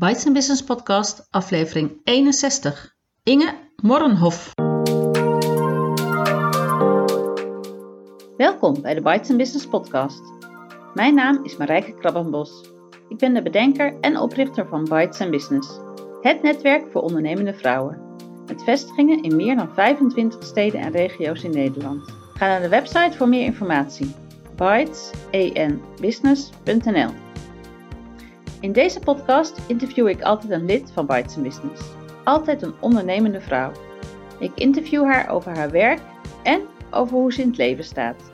Bites Business Podcast, aflevering 61. Inge Morrenhof. Welkom bij de Bites Business Podcast. Mijn naam is Marijke Krabbenbos. Ik ben de bedenker en oprichter van Bites Business, het netwerk voor ondernemende vrouwen. Met vestigingen in meer dan 25 steden en regio's in Nederland. Ga naar de website voor meer informatie. bytesenbusiness.nl In deze podcast interview ik altijd een lid van Bites Business. Altijd een ondernemende vrouw. Ik interview haar over haar werk en over hoe ze in het leven staat.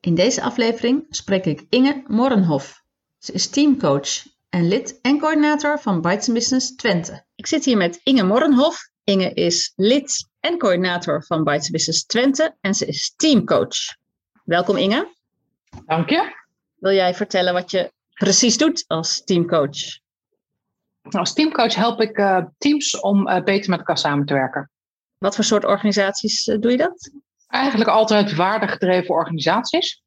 In deze aflevering spreek ik Inge Morrenhof. Ze is teamcoach en lid en coördinator van Bites Business Twente. Ik zit hier met Inge Morrenhof. Inge is lid en coördinator van Bites Business Twente en ze is teamcoach. Welkom Inge. Dank je. Wil jij vertellen wat je precies doet als teamcoach? Als teamcoach help ik uh, teams om uh, beter met elkaar samen te werken. Wat voor soort organisaties uh, doe je dat? Eigenlijk altijd waardegedreven organisaties.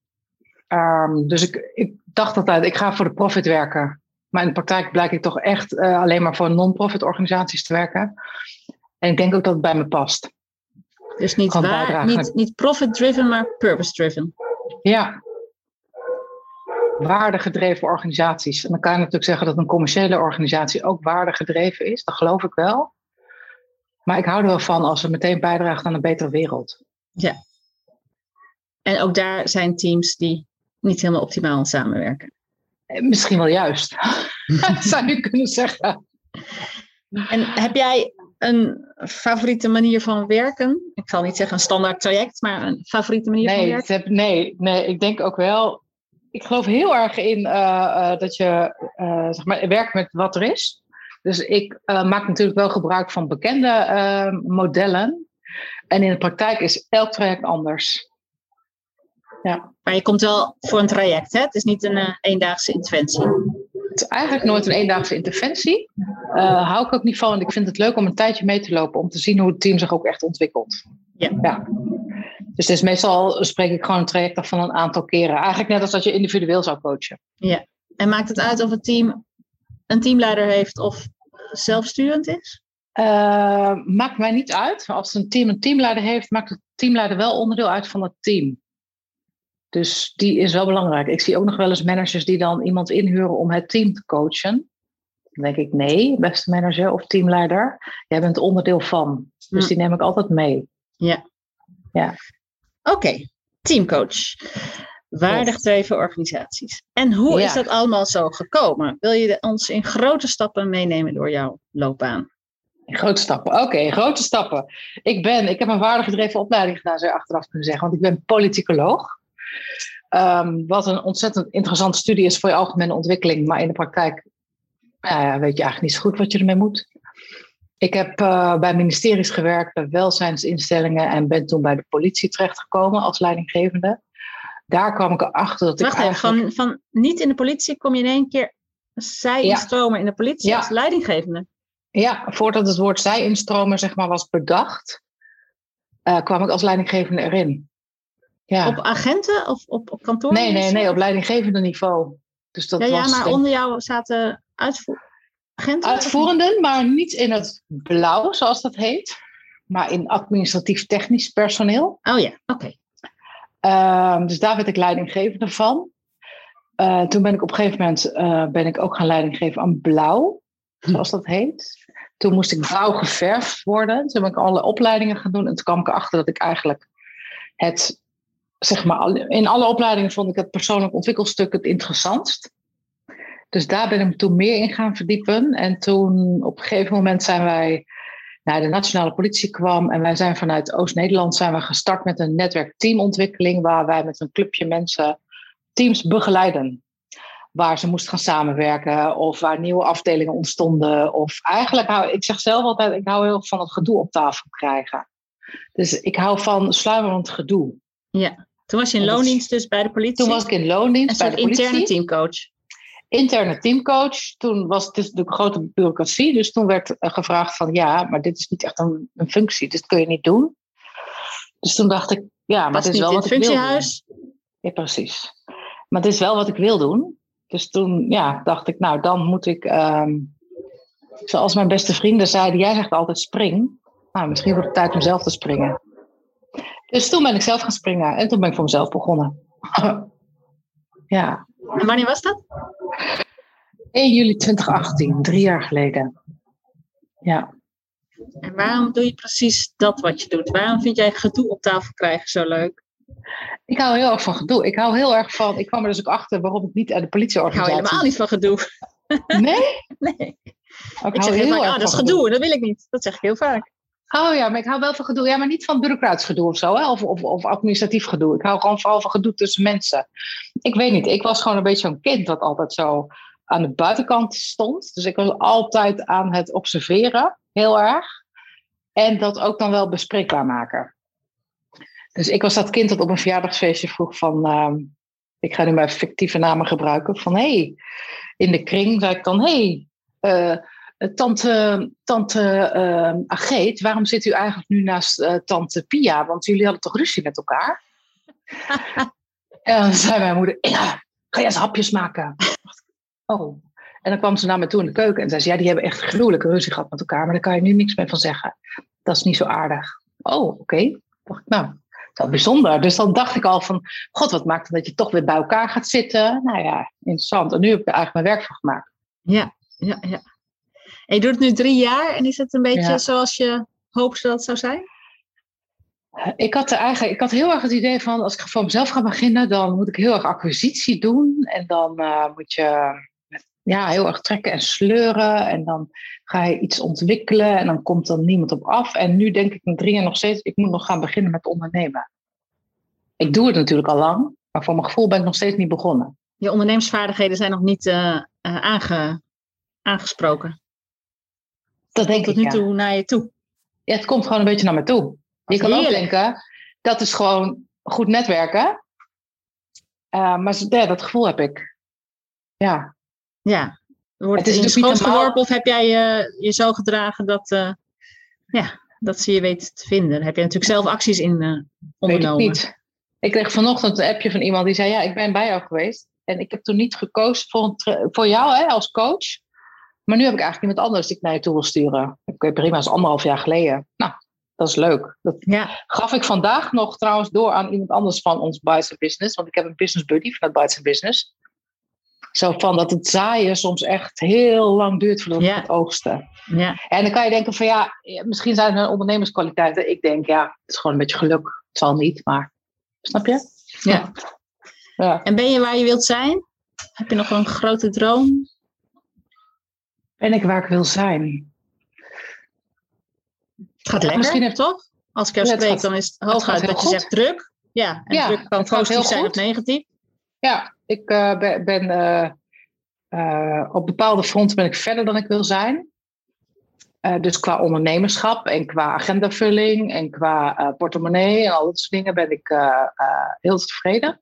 Um, dus ik, ik dacht altijd, ik ga voor de profit werken. Maar in de praktijk blijk ik toch echt alleen maar voor non-profit organisaties te werken. En ik denk ook dat het bij me past. Dus niet, waar, niet, niet profit-driven, maar purpose-driven. Ja. Waardegedreven organisaties. En dan kan je natuurlijk zeggen dat een commerciële organisatie ook waardegedreven is. Dat geloof ik wel. Maar ik hou er wel van als het meteen bijdraagt aan een betere wereld. Ja. En ook daar zijn teams die niet helemaal optimaal samenwerken. Eh, misschien wel juist. dat zou je kunnen zeggen. En heb jij een favoriete manier van werken? Ik zal niet zeggen een standaard traject, maar een favoriete manier nee, van werken? Heb, nee, nee, ik denk ook wel. Ik geloof heel erg in uh, uh, dat je uh, zeg maar, werkt met wat er is. Dus ik maak natuurlijk wel gebruik van bekende modellen. En in de praktijk is elk traject anders. Ja. Maar je komt wel voor een traject, hè? Het is niet een eendaagse interventie. Eigenlijk nooit een eendaagse interventie. Uh, hou ik ook niet van, want ik vind het leuk om een tijdje mee te lopen om te zien hoe het team zich ook echt ontwikkelt. Ja. ja. Dus het is meestal spreek ik gewoon een traject af van een aantal keren. Eigenlijk net als dat je individueel zou coachen. Ja. En maakt het uit of het team een teamleider heeft of zelfsturend is? Uh, maakt mij niet uit. Als een team een teamleider heeft, maakt het teamleider wel onderdeel uit van het team. Dus die is wel belangrijk. Ik zie ook nog wel eens managers die dan iemand inhuren om het team te coachen. Dan denk ik, nee, beste manager of teamleider, jij bent onderdeel van. Dus hm. die neem ik altijd mee. Ja. ja. Oké, okay. teamcoach. Waardegdreven organisaties. En hoe ja. is dat allemaal zo gekomen? Wil je ons in grote stappen meenemen door jouw loopbaan? In grote stappen, oké, okay, grote stappen. Ik ben, ik heb een waardegedreven opleiding gedaan, zou je achteraf kunnen zeggen, want ik ben politicoloog. Um, wat een ontzettend interessante studie is voor je algemene ontwikkeling, maar in de praktijk uh, weet je eigenlijk niet zo goed wat je ermee moet. Ik heb uh, bij ministeries gewerkt, bij welzijnsinstellingen en ben toen bij de politie terechtgekomen als leidinggevende. Daar kwam ik erachter dat Wacht ik. Wacht eigenlijk... van, van niet in de politie kom je in één keer zij instromen ja. in de politie ja. als leidinggevende. Ja, voordat het woord zij instromen zeg maar, was bedacht, uh, kwam ik als leidinggevende erin. Ja. Op agenten of op, op kantoor? Nee, nee, nee, op leidinggevende niveau. Dus dat ja, ja was maar onder jou zaten uitvoer... agenten? Uitvoerenden, maar niet in het blauw, zoals dat heet. Maar in administratief-technisch personeel. Oh ja, oké. Okay. Uh, dus daar werd ik leidinggevende van. Uh, toen ben ik op een gegeven moment uh, ben ik ook gaan leiding geven aan blauw, zoals dat heet. Toen moest ik blauw geverfd worden. Toen ben ik alle opleidingen gaan doen. En toen kwam ik erachter dat ik eigenlijk het zeg maar, in alle opleidingen vond ik het persoonlijk ontwikkelstuk het interessantst. Dus daar ben ik toen meer in gaan verdiepen. En toen op een gegeven moment zijn wij naar de nationale politie kwam. En wij zijn vanuit Oost-Nederland zijn we gestart met een netwerk teamontwikkeling. Waar wij met een clubje mensen teams begeleiden. Waar ze moesten gaan samenwerken of waar nieuwe afdelingen ontstonden. Of eigenlijk hou ik zeg zelf altijd, ik hou heel van het gedoe op tafel krijgen. Dus ik hou van sluimerend gedoe. Ja. Toen was je in loondienst dus bij de politie? Toen was ik in loondienst bij de politie. interne teamcoach? Interne teamcoach. Toen was het natuurlijk grote bureaucratie. Dus toen werd gevraagd van ja, maar dit is niet echt een, een functie. Dus dat kun je niet doen. Dus toen dacht ik, ja, maar dat het is wel wat het functiehuis? Ja, precies. Maar het is wel wat ik wil doen. Dus toen ja, dacht ik, nou, dan moet ik, ehm, zoals mijn beste vrienden zeiden, jij zegt altijd spring. Nou, misschien wordt het tijd om zelf te springen. Dus toen ben ik zelf gaan springen en toen ben ik voor mezelf begonnen. ja. En wanneer was dat? 1 juli 2018, drie jaar geleden. Ja. En waarom doe je precies dat wat je doet? Waarom vind jij gedoe op tafel krijgen zo leuk? Ik hou heel erg van gedoe. Ik hou heel erg van. Ik kwam er dus ook achter waarom ik niet uit de politieorganisatie. Ik hou helemaal niet van gedoe. Nee? nee. Ik, ik zeg heel vaak, ah, dat is gedoe, dat wil ik niet. Dat zeg ik heel vaak. Oh ja, maar ik hou wel van gedoe. Ja, maar niet van bureaucratisch gedoe of zo, hè? Of, of, of administratief gedoe. Ik hou gewoon vooral van gedoe tussen mensen. Ik weet niet, ik was gewoon een beetje zo'n kind dat altijd zo aan de buitenkant stond. Dus ik was altijd aan het observeren, heel erg. En dat ook dan wel bespreekbaar maken. Dus ik was dat kind dat op een verjaardagsfeestje vroeg van... Uh, ik ga nu maar fictieve namen gebruiken. Van hé, hey, in de kring zei ik dan... hé, hey, uh, tante, tante uh, Ageet, waarom zit u eigenlijk nu naast uh, tante Pia? Want jullie hadden toch ruzie met elkaar? en dan zei mijn moeder, ja, ga je eens hapjes maken? oh. En dan kwam ze naar me toe in de keuken en zei ze, ja, die hebben echt gruwelijke ruzie gehad met elkaar, maar daar kan je nu niks meer van zeggen. Dat is niet zo aardig. Oh, oké. Okay. Nou, dat bijzonder. Dus dan dacht ik al van, god, wat maakt het dat je toch weer bij elkaar gaat zitten? Nou ja, interessant. En nu heb ik er eigenlijk mijn werk van gemaakt. Ja, ja, ja. En je doet het nu drie jaar en is het een beetje zoals je hoopt dat het zou zijn? Ik had, eigenlijk, ik had heel erg het idee van, als ik voor mezelf ga beginnen, dan moet ik heel erg acquisitie doen. En dan uh, moet je ja, heel erg trekken en sleuren. En dan ga je iets ontwikkelen en dan komt er niemand op af. En nu denk ik na drie jaar nog steeds, ik moet nog gaan beginnen met ondernemen. Ik doe het natuurlijk al lang, maar voor mijn gevoel ben ik nog steeds niet begonnen. Je ondernemersvaardigheden zijn nog niet uh, aange, aangesproken. Dat denk Tot ik, nu toe naar je toe. Ja, het komt gewoon een beetje naar me toe. Je kan ook denken, dat is gewoon goed netwerken. Uh, maar ja, dat gevoel heb ik. Ja. Ja. Wordt het is in schoot geworpen of heb jij je, je zo gedragen dat, uh, ja, dat ze je weten te vinden? heb je natuurlijk zelf acties in uh, ondernomen. Weet ik niet. Ik kreeg vanochtend een appje van iemand die zei, ja, ik ben bij jou geweest. En ik heb toen niet gekozen voor, voor jou hè, als coach. Maar nu heb ik eigenlijk iemand anders die ik naar je toe wil sturen. Ik prima, dat is anderhalf jaar geleden. Nou, dat is leuk. Dat ja. gaf ik vandaag nog trouwens door aan iemand anders van ons Bites Business. Want ik heb een business buddy van het Bites Business. Zo van dat het zaaien soms echt heel lang duurt voordat ja. het oogsten. Ja. En dan kan je denken van ja, misschien zijn het ondernemerskwaliteiten. Ik denk ja, het is gewoon een beetje geluk. Het zal niet, maar snap je? Ja. ja. En ben je waar je wilt zijn? Heb je nog een grote droom? Ben ik waar ik wil zijn? Het gaat lekker, misschien toch? Als ik jou spreek, dan is het hooguit dat je zegt druk. Ja, en druk kan positief zijn of negatief. Ja, ik uh, ben, uh, uh, op bepaalde fronten ben ik verder dan ik wil zijn. dus qua ondernemerschap en qua agendavulling en qua portemonnee en al dat soort dingen ben ik heel tevreden.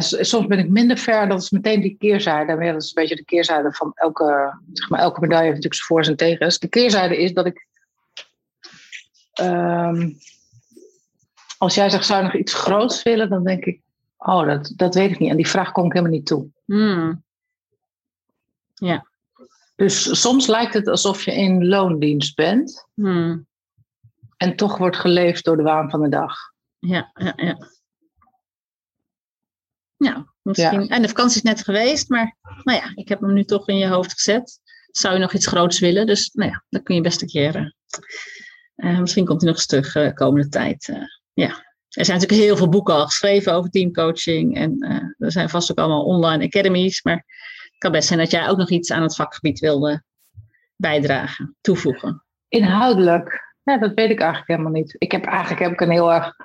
Soms ben ik minder ver, dat is meteen die keerzijde. Maar dat is een beetje de keerzijde van elke, zeg maar, elke medaille heeft natuurlijk zijn voor's en tegens. De keerzijde is dat ik Um, als jij zegt, zou je nog iets groots willen? Dan denk ik, oh, dat, dat weet ik niet. En die vraag kom ik helemaal niet toe. Hmm. Ja. Dus soms lijkt het alsof je in loondienst bent. Hmm. En toch wordt geleefd door de waan van de dag. Ja, ja, ja. Ja, misschien. En de vakantie is net geweest, maar nou ja, ik heb hem nu toch in je hoofd gezet. Zou je nog iets groots willen? Dus nou ja, dan kun je best een keer eh, uh, misschien komt hij nog eens terug de uh, komende tijd. Ja. Er zijn natuurlijk heel veel boeken al geschreven over teamcoaching. En er zijn vast ook allemaal online academies. Maar het kan best zijn dat jij ook nog iets aan het vakgebied wilde bijdragen, toevoegen. Inhoudelijk? Ja, dat weet ik eigenlijk helemaal niet. Ik heb eigenlijk heb ik een heel erg.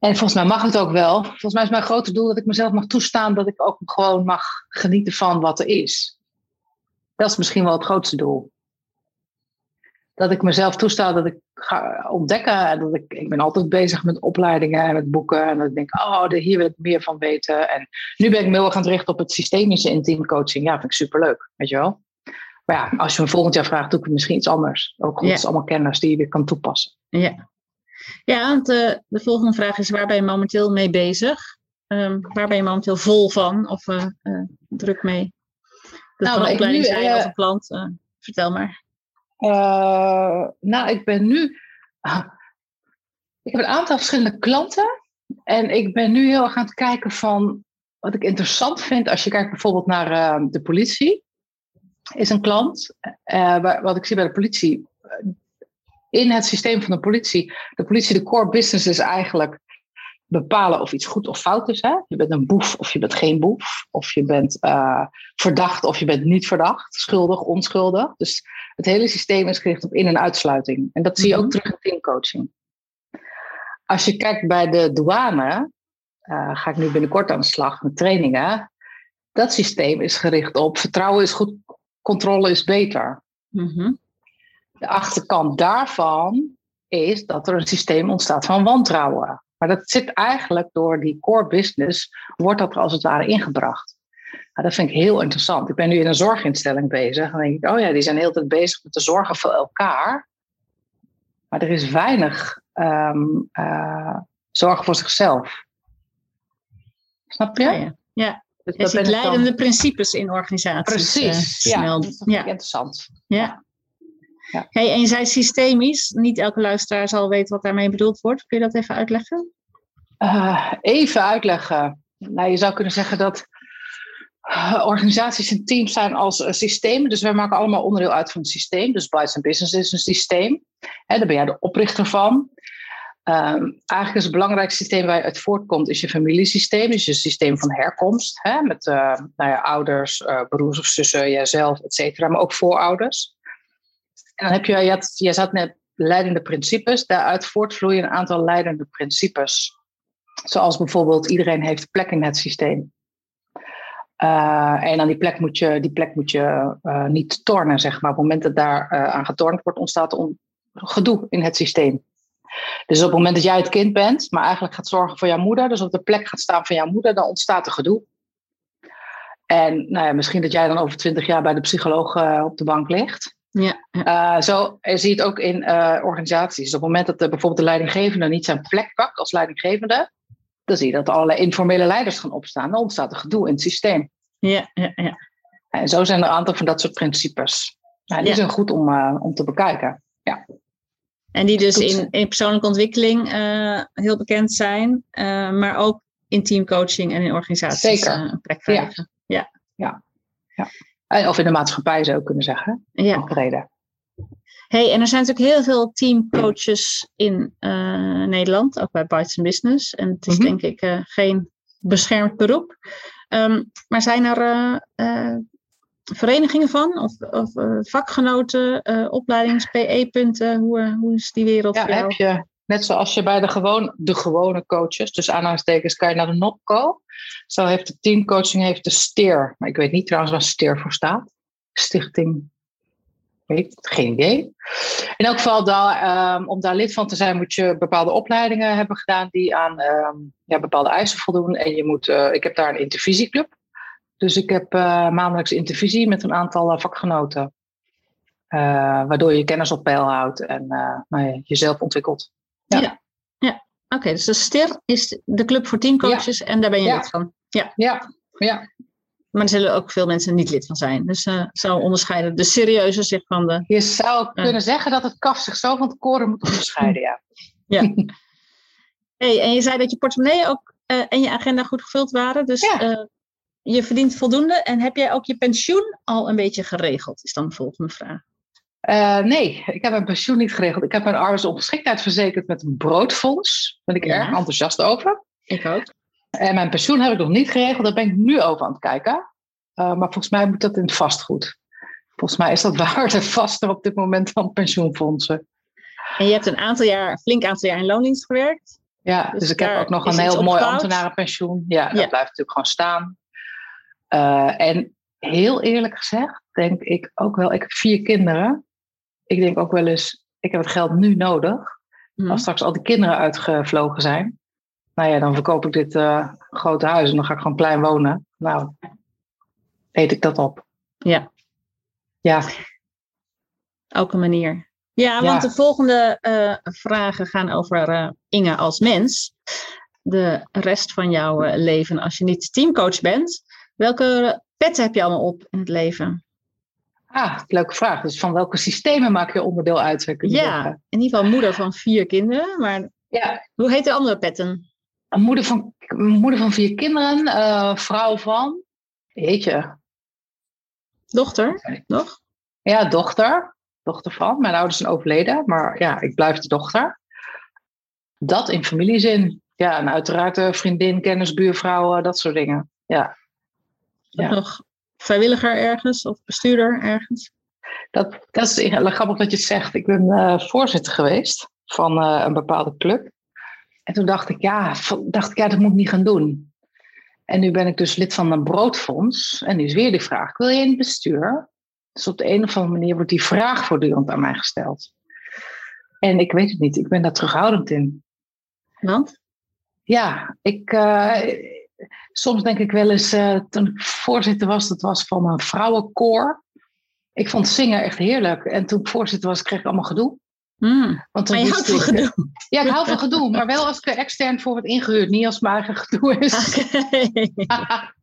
En volgens mij mag het ook wel. Volgens mij is mijn grote doel dat ik mezelf mag toestaan dat ik ook gewoon mag genieten van wat er is. Dat is misschien wel het grootste doel dat ik mezelf toesta dat ik ga ontdekken. En dat ik, ik ben altijd bezig met opleidingen en met boeken. En dat ik denk, oh, hier wil ik meer van weten. En nu ben ik me heel erg aan het richten op het systemische in teamcoaching. Ja, vind ik superleuk, weet je wel. Maar ja, als je me volgend jaar vraagt, doe ik misschien iets anders. Ook ja. is allemaal kennis die je weer kan toepassen. Ja, ja want de, de volgende vraag is, waar ben je momenteel mee bezig? Ehm, waar ben je momenteel vol van of uh, uh, druk mee? Dus nou, van opleiding nu, zijn of een klant. vertel maar. nou, ik ben nu... Ah, ik heb een aantal verschillende klanten. En ik ben nu heel erg aan het kijken van... Wat ik interessant vind als je kijkt bijvoorbeeld naar de politie. Is een klant. wat ik zie bij de politie in het systeem van de politie. De politie, de core business is eigenlijk bepalen of iets goed of fout is. Hè? Je bent een boef of je bent geen boef. Of je bent uh, verdacht of je bent niet verdacht. Schuldig, onschuldig. Dus het hele systeem is gericht op in- en uitsluiting. En dat zie je ook mhm. terug in teamcoaching. Als je kijkt bij de douane, uh, ga ik nu binnenkort aan de slag met trainingen. Dat systeem is gericht op vertrouwen is goed, controle is beter. Mm de achterkant daarvan is dat er een systeem ontstaat van wantrouwen. Maar dat zit eigenlijk door die core business, wordt dat er als het ware ingebracht. Nou, dat vind ik heel interessant. Ik ben nu in een zorginstelling bezig. Dan denk ik, oh ja, die zijn heel tijd bezig met de zorgen voor elkaar. Maar er is weinig um, uh, zorg voor zichzelf. Snap je? Ja, ja. Dus je ziet leidende principes in organisaties. Precies, uh, ja, dat is ja. interessant. Ja. Ja. Hey, en je zei systemisch. Niet elke luisteraar zal weten wat daarmee bedoeld wordt. Kun je dat even uitleggen? Uh, even uitleggen. Nou, je zou kunnen zeggen dat uh, organisaties en teams zijn als uh, systemen. Dus wij maken allemaal onderdeel uit van het systeem. Dus Bites and Business is een systeem. Hè, daar ben jij de oprichter van. Um, eigenlijk is het belangrijkste systeem waar je uit voortkomt, is je familiesysteem. Dus je systeem van herkomst. Hè, met nou ja, ouders, broers of zussen, jijzelf, et cetera. Maar ook voorouders. En dan heb je, je, je zat net leidende principes, daaruit voortvloeien een aantal leidende principes. Zoals bijvoorbeeld iedereen heeft plek in het systeem. Uh, en aan die plek moet je, die plek moet je uh, niet tornen, zeg maar. Op het moment dat daar uh, aan getornd wordt, ontstaat er gedoe in het systeem. Dus op het moment dat jij het kind bent, maar eigenlijk gaat zorgen voor jouw moeder, dus op de plek gaat staan van jouw moeder, dan ontstaat er gedoe. En nou ja, misschien dat jij dan over twintig jaar bij de psycholoog op de bank ligt. Ja, Uh, zo zie je het ook in uh, organisaties. Op het moment dat de, bijvoorbeeld de leidinggevende niet zijn plek pakt als leidinggevende, dan zie je dat allerlei informele leiders gaan opstaan. Dan ontstaat er gedoe in het systeem. Ja, ja, ja. En zo zijn er een aantal van dat soort principes. Nou, die zijn goed om, uh, om te bekijken. Ja. En die dus in, in persoonlijke ontwikkeling heel bekend zijn, maar ook in teamcoaching en in organisaties Zeker. een plek krijgen. Ja. ja. ja. Eh, of in de maatschappij zou ik kunnen zeggen. Ja. Reden. Hey, en er zijn natuurlijk heel veel teamcoaches in uh, Nederland, ook bij Bites Business. En het is mm -hmm. denk ik uh, geen beschermd beroep. Um, maar zijn er uh, verenigingen van? Of, of vakgenoten, opleidings-PE-punten? Hoe, hoe is die wereld ja, voor jou? Heb je, net zoals je bij de, gewoon, de gewone coaches, dus aanhalingstekens, kan je naar de NOPCO. Zo heeft de teamcoaching heeft de STEER. Maar ik weet niet trouwens waar STEER voor staat. Stichting. Weet geen idee. In elk geval, daar, um, om daar lid van te zijn, moet je bepaalde opleidingen hebben gedaan die aan um, ja, bepaalde eisen voldoen. En je moet, uh, ik heb daar een intervisieclub. Dus ik heb uh, maandelijks intervisie met een aantal uh, vakgenoten. waardoor je kennis op peil houdt en nou jezelf ontwikkelt. Ja. ja. ja. Oké, dus de STIR is de club voor teamcoaches en daar ben je lid van. Ja. ja, ja. Maar er zullen ook veel mensen niet lid van zijn. Dus uh, zou onderscheiden de serieuze zich van de. Je zou uh, kunnen zeggen dat het kaf zich zo van het koren moet onderscheiden, ja. Ja. hey, en je zei dat je portemonnee ook uh, en je agenda goed gevuld waren. Dus ja. je verdient voldoende. En heb jij ook je pensioen al een beetje geregeld? Is dan de volgende vraag. Uh, nee, ik heb mijn pensioen niet geregeld. Ik heb mijn arbeidsongeschiktheid verzekerd met een broodfonds. Daar ben ik ja. erg enthousiast over. Ik ook. En mijn pensioen heb ik nog niet geregeld. Daar ben ik nu over aan het kijken. Uh, maar volgens mij moet dat in het vastgoed. Volgens mij is dat waarde vaster op dit moment dan pensioenfondsen. En je hebt een aantal jaar, flink aantal jaar in loondienst gewerkt. Ja, dus, dus ik heb ook nog een heel mooi ambtenarenpensioen. Ja, dat ja. blijft natuurlijk gewoon staan. Uh, en heel eerlijk gezegd, denk ik ook wel, ik heb vier kinderen ik denk ook wel eens, ik heb het geld nu nodig. Mm. Als straks al die kinderen uitgevlogen zijn. Nou ja, dan verkoop ik dit uh, grote huis en dan ga ik gewoon klein wonen. Nou, eet ik dat op. Ja. Ja. Een manier. Ja, want ja. de volgende uh, vragen gaan over uh, Inge als mens. de rest van jouw eh, leven als je niet teamcoach bent? Welke petten heb je allemaal op in het leven? Ah, leuke vraag. Dus van welke systemen maak je onderdeel uit? Ja, in ieder geval moeder van vier kinderen. Maar ja. hoe heet de andere petten? Moeder van, moeder van vier kinderen, uh, vrouw van, je. Dochter, nog? Ja, dochter. Dochter van. Mijn ouders zijn overleden, maar ja, ik blijf de dochter. Dat in familiezin. Ja, en uiteraard uh, vriendin, kennis, buurvrouw, dat soort dingen. Ja. ja. Nog vrijwilliger ergens of bestuurder ergens? Dat, dat is grappig dat je het zegt. Ik ben uh, voorzitter geweest van uh, een bepaalde club. En toen dacht ik, ja, dacht ik, ja, dat moet ik niet gaan doen. En nu ben ik dus lid van een broodfonds. En nu is weer die vraag, wil je in het bestuur? Dus op de een of andere manier wordt die vraag voortdurend aan mij gesteld. En ik weet het niet, ik ben daar terughoudend in. Want? Ja, ik, uh, soms denk ik wel eens, uh, toen ik voorzitter was, dat was van een vrouwenkoor. Ik vond zingen echt heerlijk. En toen ik voorzitter was, kreeg ik allemaal gedoe. Mm, Want maar je houdt van gedoe. Ja, ik hou van gedoe, maar wel als ik er extern voor wordt ingehuurd, niet als mijn eigen gedoe is. Okay.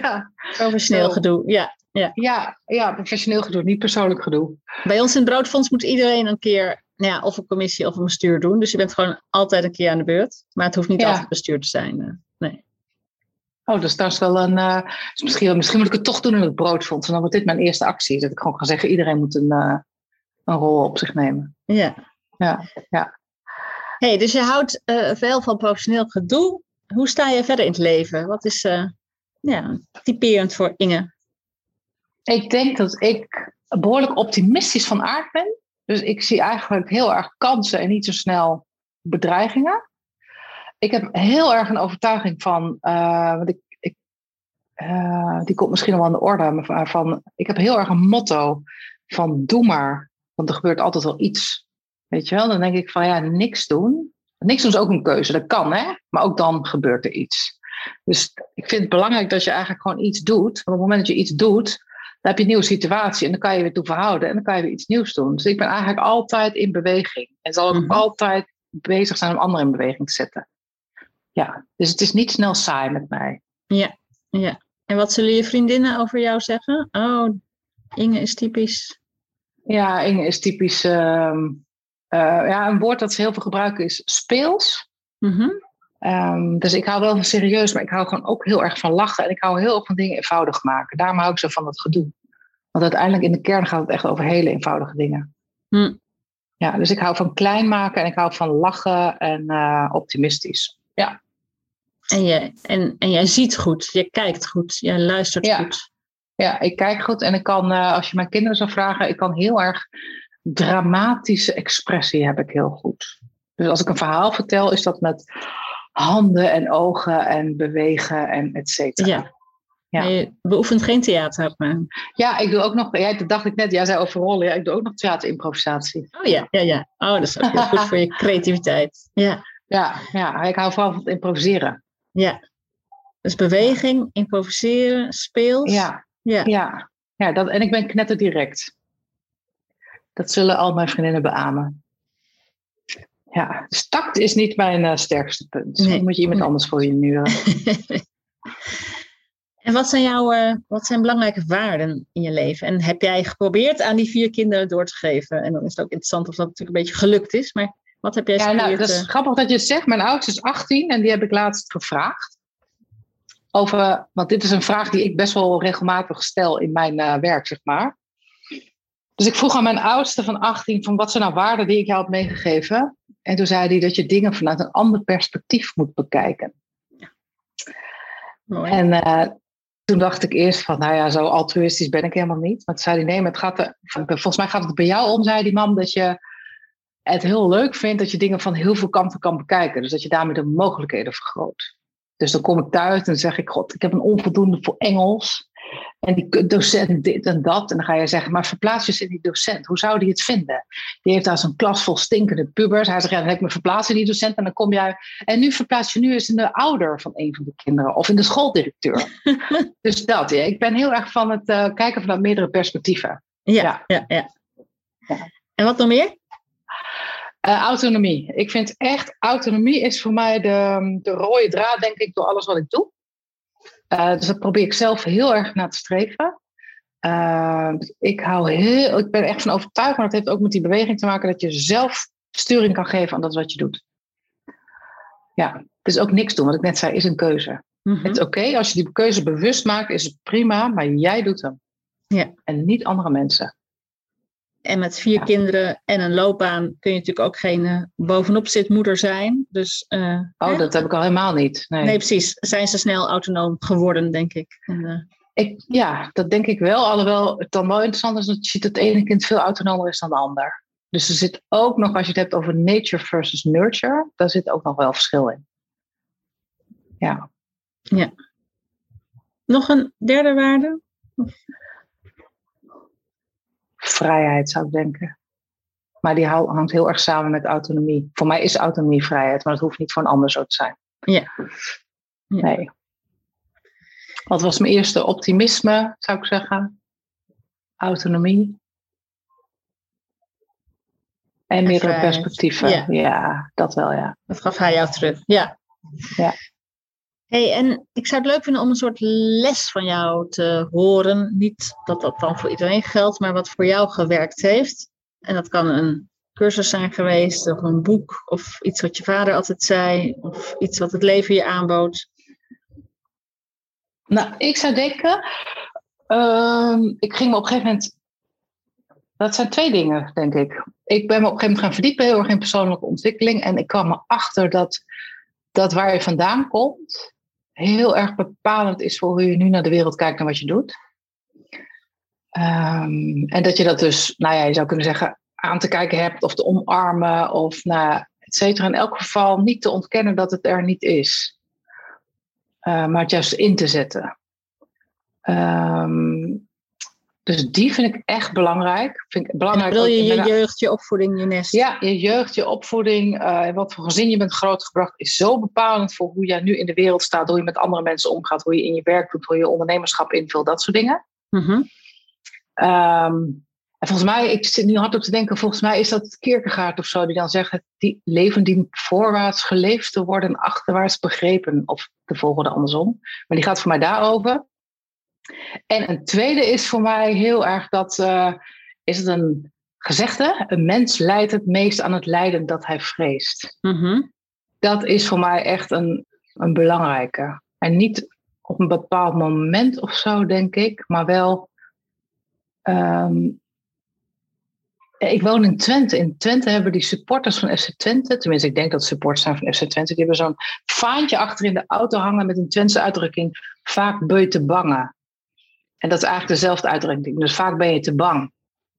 ja. Professioneel gedoe, ja. Ja. Ja, ja, professioneel gedoe, niet persoonlijk gedoe. Bij ons in het Broodfonds moet iedereen een keer nou ja, of een commissie of een bestuur doen. Dus je bent gewoon altijd een keer aan de beurt. Maar het hoeft niet altijd bestuur te zijn. Eh, nee. Oh, dus dat is wel een. Uh, misschien, misschien moet ik het toch doen in het broodfonds. En dan wordt dit mijn eerste actie. Dat ik gewoon ga zeggen: iedereen moet een, uh, een rol op zich nemen. Ja. Ja, ja. Hey, dus je houdt uh, veel van professioneel gedoe. Hoe sta je verder in het leven? Wat is ja, typerend voor Inge? Ik denk dat ik behoorlijk optimistisch van aard ben. Dus ik zie eigenlijk heel erg kansen en niet zo snel bedreigingen. Ik heb heel erg een overtuiging van, uh, want ik, ik uh, die komt misschien wel aan de orde, maar van, ik heb heel erg een motto van doe maar, want er gebeurt altijd wel iets. Weet je wel, dan denk ik van ja, niks doen. Niks doen is ook een keuze, dat kan hè, maar ook dan gebeurt er iets. Dus ik vind het belangrijk dat je eigenlijk gewoon iets doet. Want op het moment dat je iets doet, heb je een nieuwe situatie en dan kan je weer toe verhouden en dan kan je weer iets nieuws doen. Dus ik ben eigenlijk altijd in beweging en zal ook mhm. altijd bezig zijn om anderen in beweging te zetten. Ja, dus het is niet snel saai met mij. Ja, ja. En wat zullen je vriendinnen over jou zeggen? Oh, Inge is typisch. Ja, Inge is typisch. Ehm, eh, ja, een woord dat ze heel veel gebruiken is speels. Mhm. Ehm, dus ik hou wel van serieus, maar ik hou gewoon ook heel erg van lachen. En ik hou heel erg van dingen eenvoudig maken. Daarom hou ik zo van het gedoe. Want uiteindelijk in de kern gaat het echt over hele eenvoudige dingen. Hm. Ja, dus ik hou van klein maken en ik hou van lachen en uh, optimistisch. Ja. En, je, en, en jij ziet goed, je kijkt goed, je luistert goed. Ja, ik kijk goed en ik kan, uh, als je mijn kinderen zou vragen, ik kan heel erg dramatische expressie heb ik heel goed. Dus als ik een verhaal vertel, is dat met handen en ogen en bewegen en et cetera. Ja. Ja. Je beoefent geen theater. Maar... Ja, ik doe ook nog, ja, dat dacht ik net, jij zei over rollen, ja, ik doe ook nog theaterimprovisatie. Oh ja, ja, ja. Oh, dat is ook heel goed voor je creativiteit. Ja. Ja, ja, ik hou vooral van het improviseren. Ja. Dus beweging, improviseren, speels. Ja, ja. ja. ja dat, en ik ben knetterdirect. Dat zullen al mijn vriendinnen beamen. Ja, dus tact is niet mijn uh, sterkste punt. Nee. Dan moet je iemand anders voor je nuren. en wat zijn jouw uh, wat zijn belangrijke waarden in je leven? En heb jij geprobeerd aan die vier kinderen door te geven? En dan is het ook interessant of dat natuurlijk een beetje gelukt is. Maar wat heb jij Ja, nou, dat is uh... grappig dat je het zegt. Mijn oudste is 18 en die heb ik laatst gevraagd. Over, want dit is een vraag die ik best wel regelmatig stel in mijn werk, zeg maar. Dus ik vroeg aan mijn oudste van 18 van wat zijn nou waarden die ik jou heb meegegeven. En toen zei hij dat je dingen vanuit een ander perspectief moet bekijken. Mooi. En uh, toen dacht ik eerst van, nou ja, zo altruïstisch ben ik helemaal niet. Maar toen zei hij, nee, maar het gaat er, volgens mij gaat het bij jou om, zei die man, dat je het heel leuk vindt dat je dingen van heel veel kanten kan bekijken. Dus dat je daarmee de mogelijkheden vergroot. Dus dan kom ik thuis en zeg ik, god, ik heb een onvoldoende voor Engels. En die docent dit en dat. En dan ga je zeggen, maar verplaats je in die docent. Hoe zou die het vinden? Die heeft daar zo'n klas vol stinkende pubers. Hij zegt, ja, dan heb ik me verplaatst in die docent. En dan kom jij... En nu verplaats je nu eens in de ouder van een van de kinderen. Of in de schooldirecteur. dus dat, ja. Ik ben heel erg van het uh, kijken vanuit meerdere perspectieven. Ja, ja, ja, ja. En wat nog meer? Uh, autonomie. Ik vind echt, autonomie is voor mij de, de rode draad, denk ik, door alles wat ik doe. Uh, dus dat probeer ik zelf heel erg naar te streven. Uh, ik, hou heel, ik ben echt van overtuigd, maar dat heeft ook met die beweging te maken, dat je zelf sturing kan geven aan dat wat je doet. Ja, dus ook niks doen, wat ik net zei, is een keuze. Mhm. Het is oké, als je die keuze bewust maakt, is het prima, maar jij doet hem. Ja. En niet andere mensen. En met vier kinderen en een loopbaan kun je natuurlijk ook geen uh, bovenop zitmoeder zijn. Dus, uh, oh, dat heb ik al helemaal niet. Nee. nee. precies. Zijn ze snel autonoom geworden, denk ik. En, uh... ik ja, dat denk ik wel. Alhoewel het dan wel interessant is dat je ziet dat het ene kind veel autonomer is dan de ander. Dus er zit ook nog, als je het hebt over nature versus nurture, daar zit ook nog wel verschil in. Ja. Ja. Nog een derde waarde? Vrijheid zou ik denken. Maar die hangt heel erg samen met autonomie. Voor mij is autonomie vrijheid, maar dat hoeft niet voor een ander zo te zijn. Ja. Nee. Wat was mijn eerste optimisme, zou ik zeggen? Autonomie. En meerdere perspectieven. Ja. ja. dat wel, ja. Dat gaf hij jou terug. Ja. ja. Hey, en ik zou het leuk vinden om een soort les van jou te horen. Niet dat dat dan voor iedereen geldt, maar wat voor jou gewerkt heeft. En dat kan een cursus zijn geweest, of een boek, of iets wat je vader altijd zei, of iets wat het leven je aanbood. Nou, ik zou denken, ehm, ik ging me op een gegeven moment. Dat zijn twee dingen, denk ik. Ik ben me op een gegeven moment gaan verdiepen heel erg in persoonlijke ontwikkeling. En ik kwam erachter dat, dat waar je vandaan komt, heel erg bepalend is voor hoe je nu naar de wereld kijkt en wat je doet. Ehm, en dat je dat dus, nou ja, je zou kunnen zeggen, aan te kijken hebt of te omarmen of nou, et cetera. In elk geval niet te ontkennen dat het er niet is. Uh, maar het juist in te zetten. Um, dus die vind ik echt belangrijk. Vind ik belangrijk wil je je jeugd, je opvoeding, je nest? Ja, je jeugd, je opvoeding, uh, wat voor gezin je bent grootgebracht, is zo bepalend voor hoe jij nu in de wereld staat, hoe je met andere mensen omgaat, hoe je in je werk doet, hoe je ondernemerschap invult, dat soort dingen. Mm -hmm. en volgens mij, ik zit nu hard op te denken, volgens mij is dat Kierkegaard of zo, die dan zegt, die leven dient voorwaarts geleefd te worden en achterwaarts begrepen. Of de volgende andersom. Maar die gaat voor mij daarover. En een tweede is voor mij heel erg dat, uh, is het een gezegde? Een mens leidt het meest aan het lijden dat hij vreest. Mhm. Dat is voor mij echt een, een belangrijke. En niet op een bepaald moment of zo, denk ik, maar wel. Um, ik woon in Twente. In Twente hebben die supporters van FC Twente, tenminste ik denk dat supporters zijn van FC Twente, die hebben zo'n vaantje achter in de auto hangen met een Twentse uitdrukking, vaak beu te bangen. En dat is eigenlijk dezelfde uitdrukking. Dus vaak ben je te bang.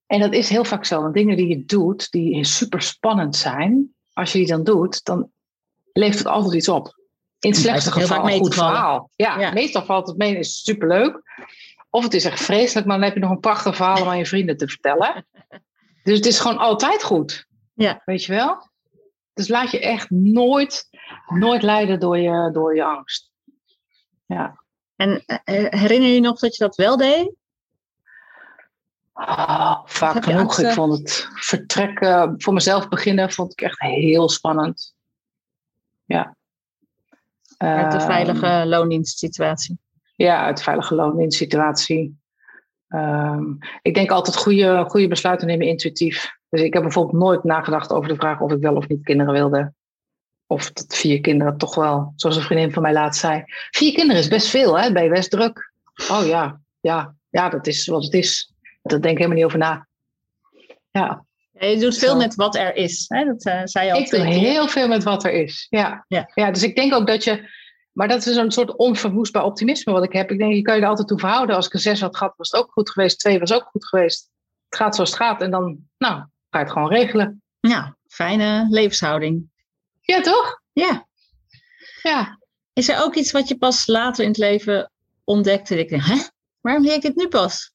En dat is heel vaak zo. Want dingen die je doet, die super spannend zijn, als je die dan doet, dan levert het altijd iets op. In het slechtste geval een goed verhaal. Ja, meestal valt het mee, is superleuk. Of het is echt vreselijk, maar dan heb je nog een prachtig verhaal om aan je vrienden te vertellen. Dus het is gewoon altijd goed. Ja. Weet je wel? Dus laat je echt nooit, nooit leiden door je, door je angst. Ja. En eh, herinner je nog dat je dat wel deed? Oh, vaak genoeg. Ik vond het vertrekken, voor mezelf beginnen, vond ik echt heel spannend. Ja. Uit de veilige uh, loondienstsituatie. Ja, uit de veilige loondienstsituatie. Um, ik denk altijd goede, goede besluiten nemen intuïtief. Dus ik heb bijvoorbeeld nooit nagedacht over de vraag of ik wel of niet kinderen wilde. Of dat vier kinderen toch wel, zoals een vriendin van mij laatst zei. Vier kinderen is best veel, hè? Ben je best druk? Oh ja, ja, ja, dat is wat het is. Daar denk ik helemaal niet over na. Ja. ja je doet veel met wat er is. Hè? Dat uh, zei je al Ik doe heel veel met wat er is. Ja. Ja. ja, dus ik denk ook dat je. Maar dat is een soort onverwoestbaar optimisme wat ik heb. Ik denk, je kan je er altijd toe verhouden. Als ik een zes had gehad, was het ook goed geweest. Twee was ook goed geweest. Het gaat zoals het gaat. En dan, nou, ga je het gewoon regelen. Ja, fijne levenshouding. Ja, toch? Ja. Ja. Is er ook iets wat je pas later in het leven ontdekte? Ik denk, hè? Waarom leer ik het nu pas?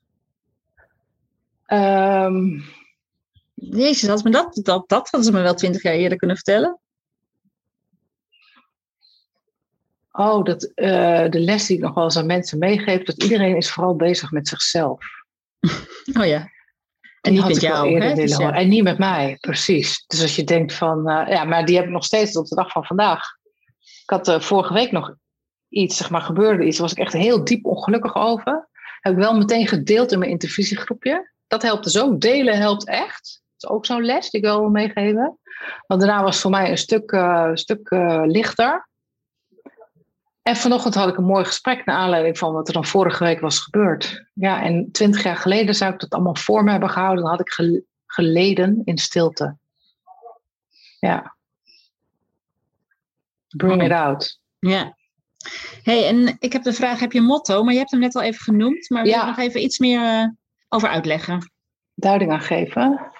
Um, Jezus, had me dat, dat, dat hadden ze me wel twintig jaar eerder kunnen vertellen. Oh, dat, uh, de les die ik nog wel eens aan mensen meegeef, dat iedereen is vooral bezig met zichzelf. Oh ja. En niet met jou, hè? Dus ja. En niet met mij, precies. Dus als je denkt van, uh, ja, maar die heb ik nog steeds op de dag van vandaag. Ik had uh, vorige week nog iets, zeg maar, gebeurde iets, daar was ik echt heel diep ongelukkig over. Heb ik wel meteen gedeeld in mijn intervisiegroepje. Dat helpt dus ook. Delen helpt echt. Dat is ook zo'n les die ik wel wil meegeven. Want daarna was het voor mij een stuk, uh, stuk lichter. En vanochtend had ik een mooi gesprek naar aanleiding van wat er dan vorige week was gebeurd. Ja, en twintig jaar geleden zou ik dat allemaal voor me hebben gehouden. Dan had ik geleden in stilte. Ja. Bring it out. Ja. hey, en ik heb de vraag, heb je een motto? Maar je hebt hem net al even genoemd. Maar wil je nog even iets meer uh, over uitleggen? Duiding aan geven.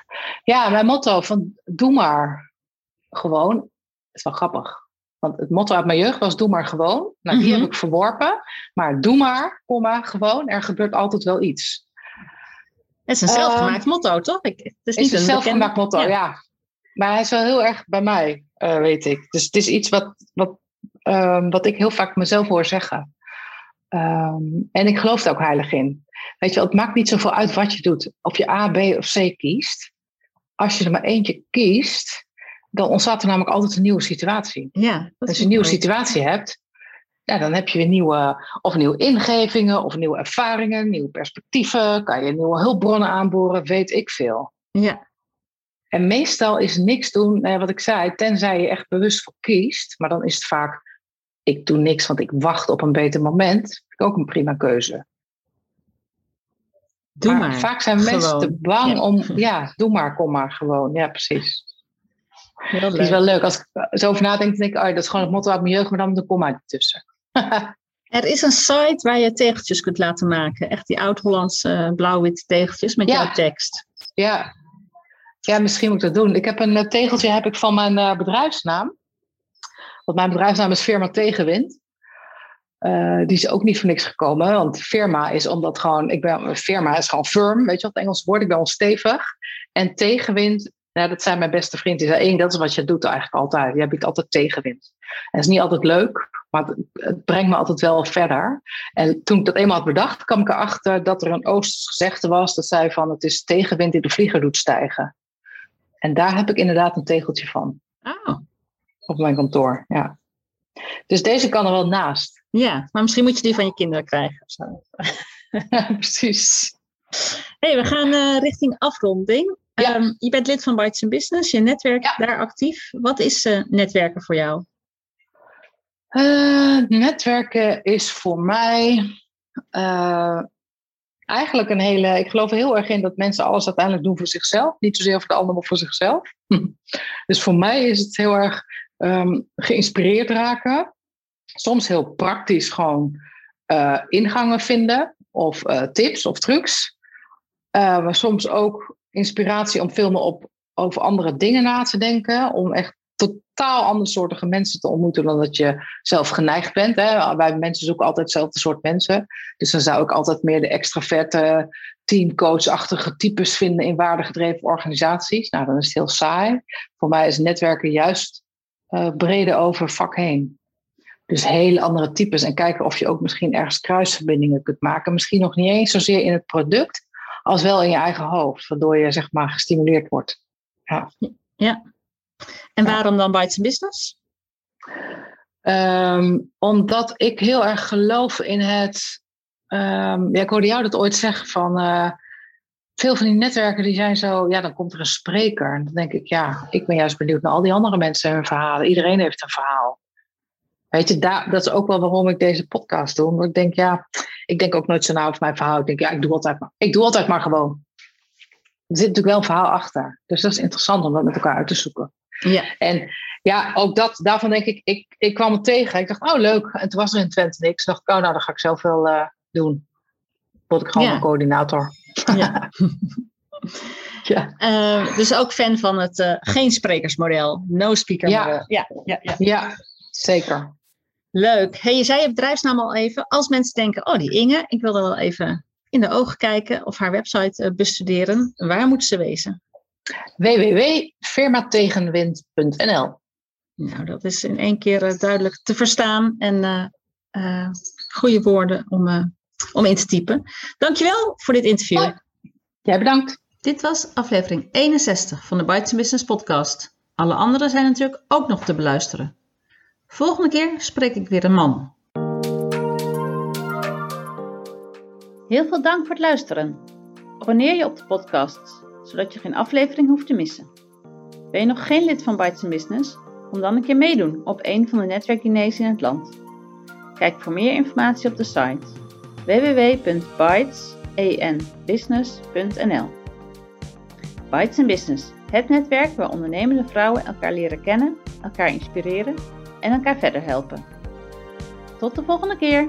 Ja, mijn motto van doe maar gewoon. Dat is wel grappig. Want het motto uit mijn jeugd was doe maar gewoon. Nou, die mhm. heb ik verworpen. Maar doe maar, komma, gewoon. Er gebeurt altijd wel iets. Het is een zelfgemaakt uh, motto, toch? Ik, het is, niet een, zelfgemaakt motto, ja. Maar hij is wel heel erg bij mij, uh, weet ik. Dus het is iets wat, wat, um, wat ik heel vaak mezelf hoor zeggen. Um, en ik geloof er ook heilig in. Weet je, het maakt niet zoveel uit wat je doet. Of je A, B of C kiest. Als je er maar eentje kiest, dan ontstaat er namelijk altijd een nieuwe situatie. Ja, Als je een nieuwe situatie hebt, ja, dan heb je weer nieuwe, of nieuwe ingevingen, of nieuwe ervaringen, nieuwe perspectieven, kan je nieuwe hulpbronnen aanboren, weet ik veel. Ja. En meestal is niks doen, nou wat ik zei, tenzij je echt bewust voor kiest, maar dan is het vaak, ik doe niks, want ik wacht op een beter moment, ook een prima keuze. Doe maar. Vaak zijn mensen te bang om, ja, doe maar, kom maar gewoon. Ja, precies. Het is wel leuk. Als ik zo over nadenk, denk ik, oh, dat is gewoon het motto uit mijn jeugd, maar dan de komma tussen. er is een site waar je tegeltjes kunt laten maken. Echt die oud-Hollandse uh, blauw-witte tegeltjes met jouw tekst. Ja. ja, misschien moet ik dat doen. Ik heb een uh, tegeltje heb ik van mijn uh, bedrijfsnaam. Want mijn bedrijfsnaam is Firma Tegenwind. die is ook niet voor niks gekomen. Want firma is omdat gewoon, ik ben, firma is gewoon firm, weet je wat het Engels woord, ik ben onstevig. En tegenwind ja, dat zijn mijn beste vrienden. Die zei, één, dat is wat je doet eigenlijk altijd. Je hebt altijd tegenwind. En het is niet altijd leuk, maar het, brengt me altijd wel verder. En toen ik dat eenmaal had bedacht, kwam ik erachter dat er een Oosters gezegde was. Dat zei van, het is tegenwind die de vlieger doet stijgen. En daar heb ik inderdaad een tegeltje van. Oh. Op mijn kantoor, ja. Dus deze kan er wel naast. Ja, maar misschien moet je die van je kinderen krijgen. ja, precies. hey, we gaan uh, richting afronding. Ja. Ehm, je bent lid van Bites Business, je netwerk daar actief. Wat is uh, netwerken voor jou? Uh, netwerken is voor mij uh, eigenlijk een hele. Ik geloof heel erg in dat mensen alles uiteindelijk doen voor zichzelf. Niet zozeer voor de ander, maar voor zichzelf. dus voor mij is het heel erg um, geïnspireerd raken. Soms heel praktisch gewoon ingangen vinden, of tips of trucs. maar soms ook inspiratie om veel meer op, over andere dingen na te denken. Om echt totaal andersoortige mensen te ontmoeten dan dat je zelf geneigd bent. Hè. Wij mensen zoeken altijd hetzelfde soort mensen. Dus dan zou ik altijd meer de extraverte, teamcoachachtige types vinden in waardegedreven organisaties. Nou, dan is het heel saai. Voor mij is netwerken juist uh, breder over vak heen. Dus hele andere types. En kijken of je ook misschien ergens kruisverbindingen kunt maken. Misschien nog niet eens zozeer in het product, als wel in je eigen hoofd, waardoor je zeg maar gestimuleerd wordt. Ja. ja. En waarom dan Bites Business? Um, omdat ik heel erg geloof in het. Um, ja, ik hoorde jou dat ooit zeggen van. Uh, veel van die netwerken die zijn zo, ja, dan komt er een spreker. En dan denk ik, ja, ik ben juist benieuwd naar al die andere mensen en hun verhalen. Iedereen heeft een verhaal. Weet je, daar, dat is ook wel waarom ik deze podcast doe. Want ik denk, ja, ik denk ook nooit zo na over mijn verhaal. Ik denk, ja, ik doe altijd maar, ik doe altijd maar gewoon. Er zit natuurlijk wel een verhaal achter. Dus dat is interessant om dat met elkaar uit te zoeken. Ja. En ja, ook dat, daarvan denk ik, ik, ik kwam het tegen. Ik dacht, oh leuk. En toen was er in Twente niks. dacht ik, oh nou, dat ga ik zelf wel uh, doen. Word ik gewoon een coördinator. Ja. ja. Uh, dus ook fan van het uh, geen sprekersmodel. No speaker ja. model. Ja, ja, ja. ja zeker. Leuk. Hey, je zei je bedrijfsnaam al even. Als mensen denken, oh die Inge, ik wil er wel even in de ogen kijken of haar website uh, bestuderen. Waar moeten ze wezen? www.firmategenwind.nl Nou, dat is in één keer uh, duidelijk te verstaan en uh, goede woorden om, om in te typen. Dankjewel voor dit interview. Ja. Jij bedankt. Dit was aflevering 61 van de Bites Business podcast. Alle andere zijn natuurlijk ook nog te beluisteren. Volgende keer spreek ik weer een man. Heel veel dank voor het luisteren. Abonneer je op de podcast, zodat je geen aflevering hoeft te missen. Ben je nog geen lid van Bites Business? Kom dan een keer meedoen op een van de netwerkdiners in het land. Kijk voor meer informatie op de site www.bytesenbusiness.nl Bites Business, het netwerk waar ondernemende vrouwen elkaar leren kennen, elkaar inspireren en elkaar verder helpen. Tot de volgende keer!